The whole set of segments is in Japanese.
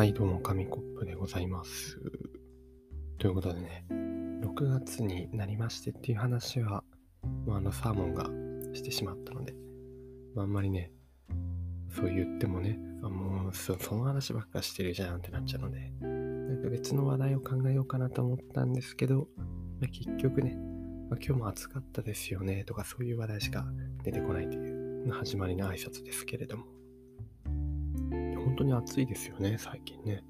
はい、どうも、紙コップでございます。ということでね、6月になりましてっていう話は、まあ、あの、サーモンがしてしまったので、まあ、あんまりね、そう言ってもね、あもうそ、その話ばっかしてるじゃんってなっちゃうので、なんか別の話題を考えようかなと思ったんですけど、まあ、結局ね、まあ、今日も暑かったですよねとかそういう話題しか出てこないという始まりの挨拶ですけれども、当に暑いですよね、最近ね。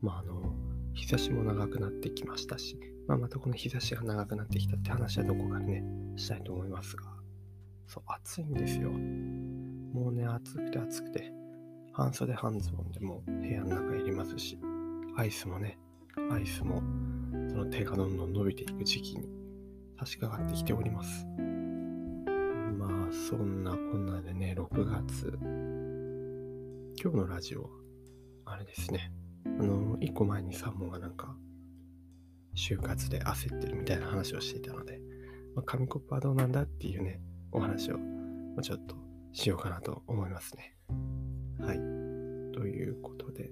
まあ、あの、日差しも長くなってきましたし、まあ、またこの日差しが長くなってきたって話はどこかでね、したいと思いますが、そう、暑いんですよ。もうね、暑くて暑くて、半袖半ズボンでも部屋の中いりますし、アイスもね、アイスもその手がどんどん伸びていく時期に差し掛かってきております。まあ、そんなこんなでね、6月、今日のラジオは、あれですね。あの、一個前にサーモンがなんか、就活で焦ってるみたいな話をしていたので、まあ、紙コップはどうなんだっていうね、お話を、ちょっとしようかなと思いますね。はい。ということで、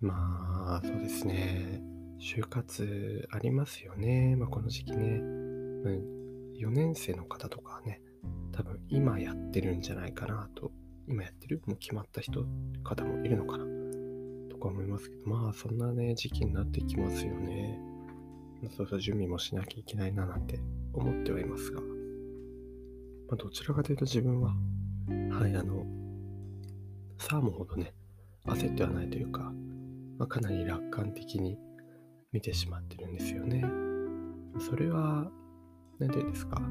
まあ、そうですね。就活ありますよね。まあ、この時期ね。4年生の方とかはね、多分今やってるんじゃないかなと今やってる？もう決まった人、方もいるのかな？とか思いますけど、まあそんなね、時期になってきますよね。そうそう準備もしなきゃいけないななんて思ってはいますが、まあどちらかというと自分は、はい、あの、サーモンほどね、焦ってはないというか、まあ、かなり楽観的に見てしまってるんですよね。それは、何て言うんですか、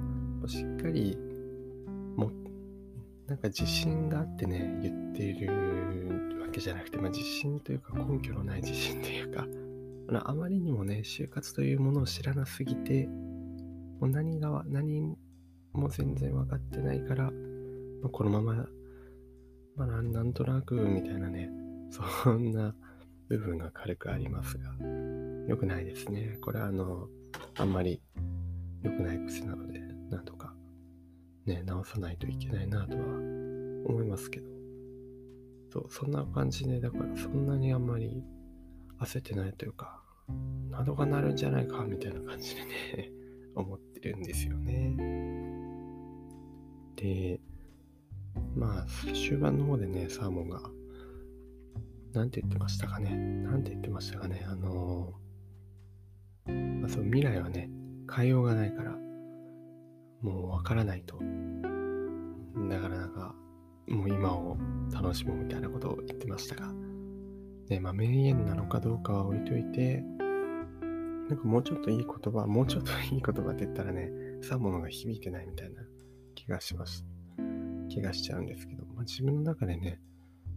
しっかりなんか自信があってね、言っているわけじゃなくて、まあ、自信というか根拠のない自信というか、あまりにもね、就活というものを知らなすぎて、もう何が、何も全然分かってないから、まあ、このまま、まあな、んとなくみたいなね、そんな部分が軽くありますが、良くないですね。これはあの、あんまり良くない癖なので、なんとかね、直さないといけないなとは思いますけど。そう、そんな感じで、だからそんなにあんまり焦ってないというか、窓が鳴るんじゃないかみたいな感じでね、思ってるんですよね。で、まあ、終盤の方でね、サーモンが、なんて言ってましたかね。なんて言ってましたかね。あのー、まあ、そう、未来はね、変えようがないから、もうわからないと。だからなんか、もう今を楽しむみたいなことを言ってましたが、ね、まあ名言なのかどうかは置いといて、なんかもうちょっといい言葉、もうちょっといい言葉って言ったらね、さものが響いてないみたいな気がします。気がしちゃうんですけど、まあ自分の中でね、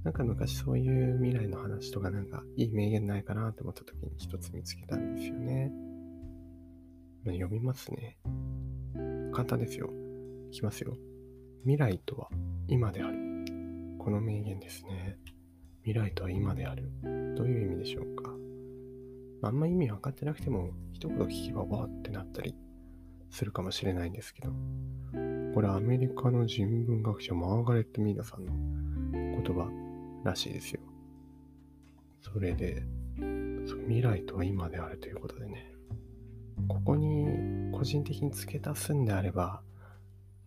なんか昔そういう未来の話とかなんかいい名言ないかなと思った時に一つ見つけたんですよね。読みますね。簡単ですよ。いきますよ。未来とは今である。この名言ですね。未来とは今である。どういう意味でしょうか。あんま意味分かってなくても、一言聞けばわーってなったりするかもしれないんですけど、これアメリカの人文学者マーガレット・ミーナさんの言葉らしいですよ。それで、未来とは今であるということでね、ここに個人的に付け足すんであれば、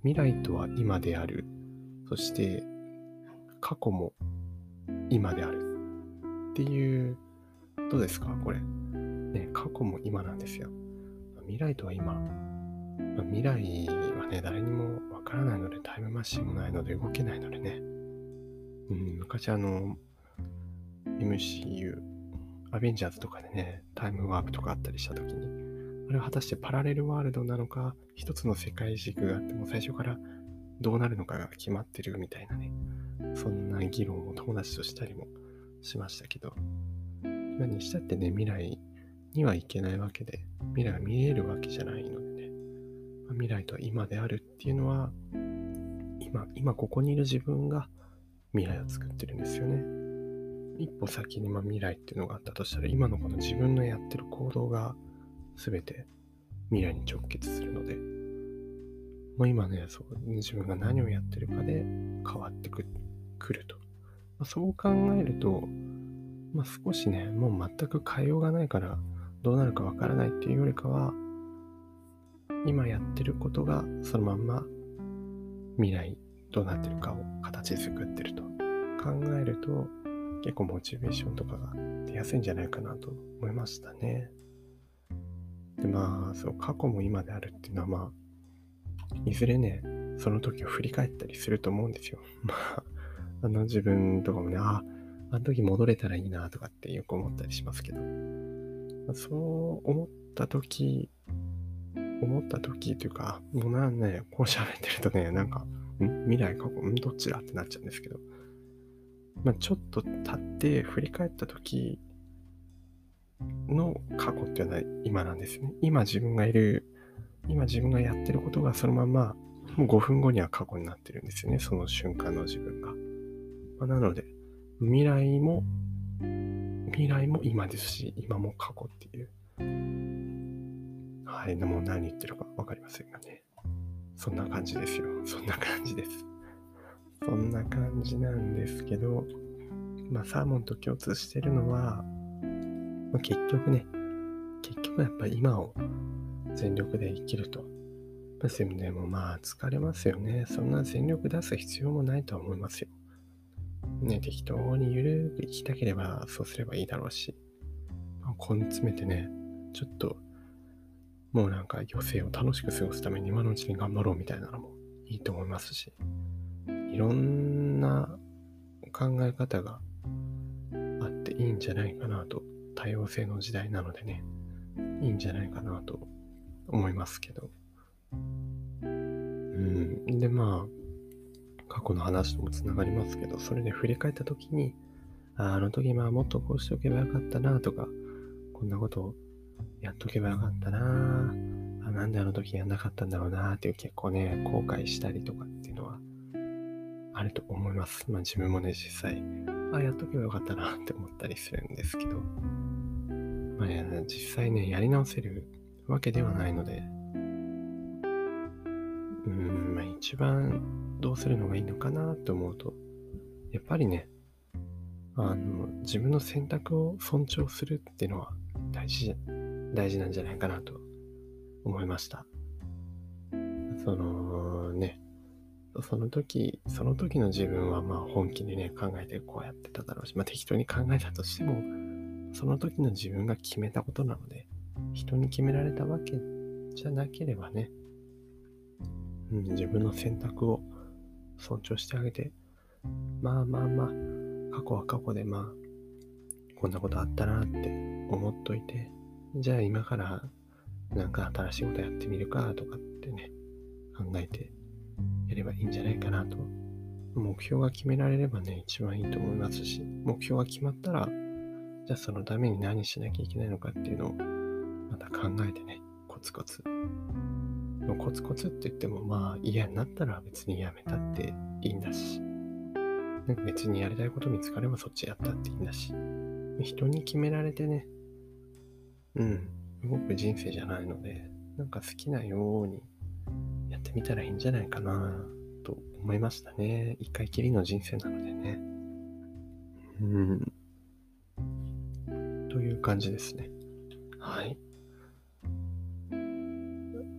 未来とは今である。そして、過去も今である。っていう、どうですか？これ。ね、過去も今なんですよ。未来とは今。未来はね、誰にもわからないので、タイムマシンもないので動けないのでね。うん、昔あの、MCU、アベンジャーズとかでね、タイムワープとかあったりした時に、れは果たしてパラレルワールドなのか、一つの世界軸があっても最初からどうなるのかが決まってるみたいなね、そんな議論を友達としたりもしましたけど、何したってね、未来には行けないわけで、未来が見えるわけじゃないのでね、まあ、未来とは今であるっていうのは、今、今ここにいる自分が未来を作ってるんですよね。一歩先にま未来っていうのがあったとしたら、今のこの自分のやってる行動が全て未来に直結するので、もう今ね、そう自分が何をやってるかで変わってくると。まあ、そう考えると、まあ、少しね、もう全く変えようがないから、どうなるかわからないっていうよりかは、今やってることがそのまんま未来どうなってるかを形作ってると考えると結構モチベーションとかが出やすいんじゃないかなと思いましたね。でまあそう過去も今であるっていうのはまあいずれねその時を振り返ったりすると思うんですよ。まああの自分とかもねああの時戻れたらいいなとかってよく思ったりしますけど、まあ、そう思った時思った時というか、もうなんね、こう喋ってるとね、なんか、ん？未来過去、ん？どっちだってなっちゃうんですけど、まあ、ちょっと経って振り返った時の過去っていうのは今なんですね。今自分がいる、今自分がやってることがそのまま、もう5分後には過去になってるんですよね。その瞬間の自分が。まあ、なので、未来も、未来も今ですし、今も過去っていう。はい、でも何言ってるか分かりませんがね。そんな感じですよ。そんな感じです。そんな感じなんですけど、まあ、サーモンと共通してるのは、まあ、結局ね、結局やっぱり今を全力で生きると。まあ、でもまあ疲れますよね。そんな全力出す必要もないとは思いますよ。ね、適当にゆるく生きたければそうすればいいだろうし、まあ、根詰めてね、ちょっともうなんか余生を楽しく過ごすために今のうちに頑張ろうみたいなのもいいと思いますし、いろんな考え方があっていいんじゃないかなと、多様性の時代なのでね、いいんじゃないかなと思いますけど。うん。で、まあ、過去の話ともつながりますけど、それで振り返った時に、ああの時まあもっとこうしておけばよかったなとか、こんなことをやっとけばよかったなあなんであの時やんなかったんだろうなっていう結構ね、後悔したりとかっていうのはあると思います。まあ自分もね、実際、あ、やっとけばよかったなって思ったりするんですけど、まあ、実際ね、やり直せるわけではないので、うん、まあ一番どうするのがいいのかなと思うと、やっぱりね、あの、自分の選択を尊重するっていうのは大事大事なんじゃないかなと思いました。そのね、その時、その時の自分はまあ本気でね、考えてこうやってただろうし、まあ適当に考えたとしても、その時の自分が決めたことなので、人に決められたわけじゃなければね、うん、自分の選択を尊重してあげて、まあまあまあ、過去は過去でまあ、こんなことあったなって思っといて、じゃあ今からなんか新しいことやってみるかとかってね、考えてやればいいんじゃないかなと。目標が決められればね、一番いいと思いますし、目標が決まったら、じゃあそのために何しなきゃいけないのかっていうのをまた考えてね、コツコツ。コツコツって言ってもまあ嫌になったら別にやめたっていいんだし、なんか別にやりたいこと見つかればそっちやったっていいんだし、人に決められてね、うん、動く人生じゃないので、なんか好きなようにやってみたらいいんじゃないかなと思いましたね。一回きりの人生なのでね。うん。という感じですね。はい。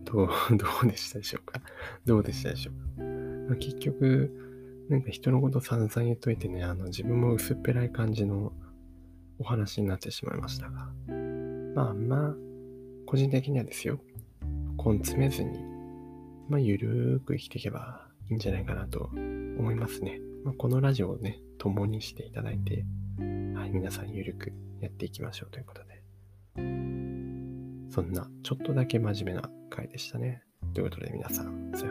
どう、どうでしたでしょうか？どうでしたでしょうか、まあ、結局、なんか人のこと散々言っといてね、あの自分も薄っぺらい感じのお話になってしまいましたが、まあまあ、個人的にはですよ、根詰めずに、まあ、ゆるーく生きていけばいいんじゃないかなと思いますね。まあ、このラジオをね、共にしていただいて、はい、皆さんゆるくやっていきましょうということで。そんな、ちょっとだけ真面目な回でしたね。ということで皆さん、さよなら。